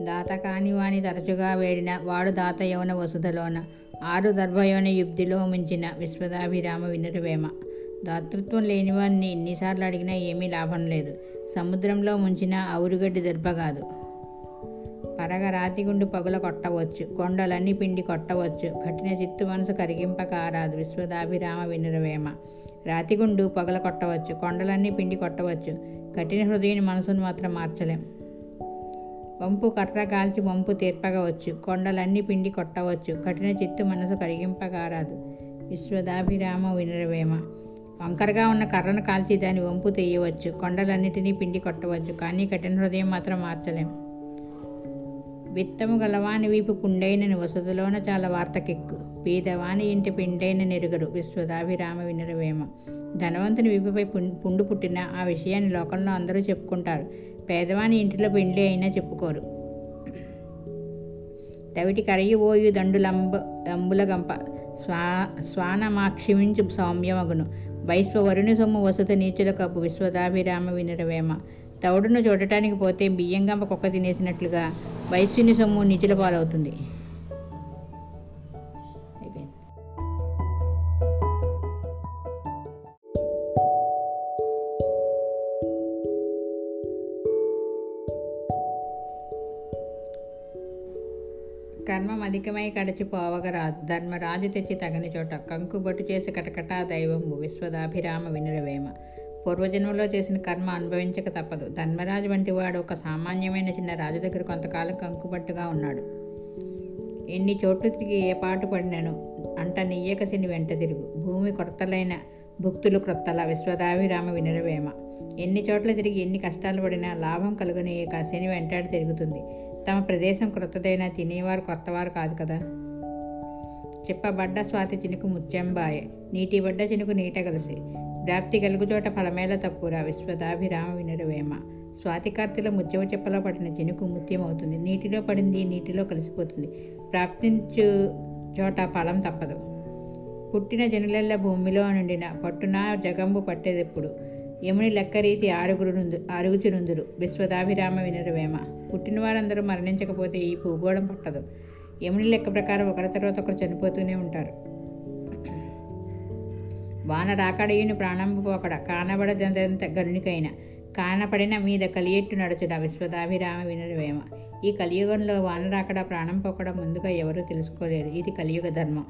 దాత కానివాని తరచుగా వేడిన వాడు దాత యవన వసుధలోన. ఆరు దర్భయోన యుబ్ధిలో ముంచిన విశ్వదాభిరామ వినరువేమ దాతృత్వం లేనివాన్ని ఎన్నిసార్లు అడిగినా ఏమీ లాభం లేదు. సముద్రంలో ముంచిన ఔరుగడ్డి దర్భ కాదు. పరగ రాతిగుండు పగుల కొట్టవచ్చు. కొండలన్నీ పిండి కొట్టవచ్చు. కఠిన చిత్తు మనసు కరిగింపక రాదు విశ్వదాభిరామ వినురవేమ రాతిగుండు పగల కొట్టవచ్చు. కొండలన్నీ పిండి కొట్టవచ్చు. కఠిన హృదయని మనసును మాత్రం మార్చలేం. వంపు కర్ర కాల్చి వంపు తీర్పగవచ్చు. కొండలన్నీ పిండి కొట్టవచ్చు. కఠిన చిత్తు మనసు కరిగింపగారాదు. విశ్వదాభిరామ వినరవేమ. వంకరగా ఉన్న కర్రను కాల్చి దాని వంపు తీయవచ్చు. కొండలన్నిటినీ పిండి కొట్టవచ్చు. కానీ కఠిన హృదయం మాత్రం మార్చలేం. విత్తము గలవాని వీపు పుండైనని వసతులోన చాలా వార్తకెక్కు. పేదవాని ఇంటి పిండైన నెరుగరు. విశ్వదాభిరామ వినరవేమ. ధనవంతుని వీపుపై పుం- పుండు పుట్టిన ఆ విషయాన్ని లోకంలో అందరూ చెప్పుకుంటారు. పేదవాని ఇంటిలో పెండ్లి అయినా చెప్పుకోరు. తవిటి కరయి ఓయు దండులంబ లంబుల గంప. స్వా స్వానమాక్షిమించు సౌమ్యమగును. వైశ్వవరుని సొమ్ము వసత నీచుల కప్పు విశ్వదాభిరామ వినరవేమ తౌడును చూడటానికి పోతే బియ్యం గంప కుక్క తినేసినట్లుగా వైశ్యుని సొమ్ము నీచుల పాలవుతుంది. కర్మం అధికమై కడచిపోవగరాదు. ధర్మరాజు తెచ్చి తగని చోట కంకుబొట్టు చేసి కటకటా దైవము విశ్వదాభిరామ వినురవేమ. పూర్వజన్మలో చేసిన కర్మ అనుభవించక తప్పదు. ధర్మరాజు వంటి వాడు ఒక సామాన్యమైన చిన్న రాజు దగ్గర కొంతకాలం కంకుబట్టుగా ఉన్నాడు. ఎన్ని చోట్లు తిరిగి ఏ పాటు పడినను అంట నీయక శని వెంట తిరుగు. భూమి కొరతలైన భుక్తులు క్రొత్తల విశ్వదాభిరామ వినరవేమ. ఎన్ని చోట్ల తిరిగి ఎన్ని కష్టాలు పడినా లాభం కలుగునీయక శని వెంటాడి తిరుగుతుంది. తమ ప్రదేశం క్రొత్తదైనా తినేవారు కొత్తవారు కాదు కదా. చెప్పబడ్డ స్వాతి చినుకు ముత్యంబాయ. నీటి బడ్డ చినుకు నీట కలిసి వ్యాప్తి కలుగుచోట చోట తప్పురా విశ్వదాభిరామ వినురవేమ. స్వాతి కార్తెలో ముత్యము చెప్పలో పడిన చినుకు ముత్యమవుతుంది. నీటిలో పడింది నీటిలో కలిసిపోతుంది. ప్రాప్తించు చోట ఫలం తప్పదు. పుట్టిన జనులెల్ల భూమిలో నుండిన పట్టున జగంబు పట్టేదెప్పుడు? యముని లెక్కరీతి ఆరుగురునుందు ఆరుగుచునుందురు విశ్వదాభిరామ వినురవేమ పుట్టిన వారందరూ మరణించకపోతే ఈ భూగోళం పట్టదు. యముని లెక్క ప్రకారం ఒకరి తర్వాత ఒకరు చనిపోతూనే ఉంటారు. వాన రాకడయుని ప్రాణంబు పోకడ కానబడదంత గనునికైన కానపడిన మీద కలియెట్టు నడుచుట విశ్వదాభిరామ వినురవేమ ఈ కలియుగంలో వాన రాకడ ప్రాణం పోకడ ముందుగా ఎవరూ తెలుసుకోలేరు. ఇది కలియుగ ధర్మం.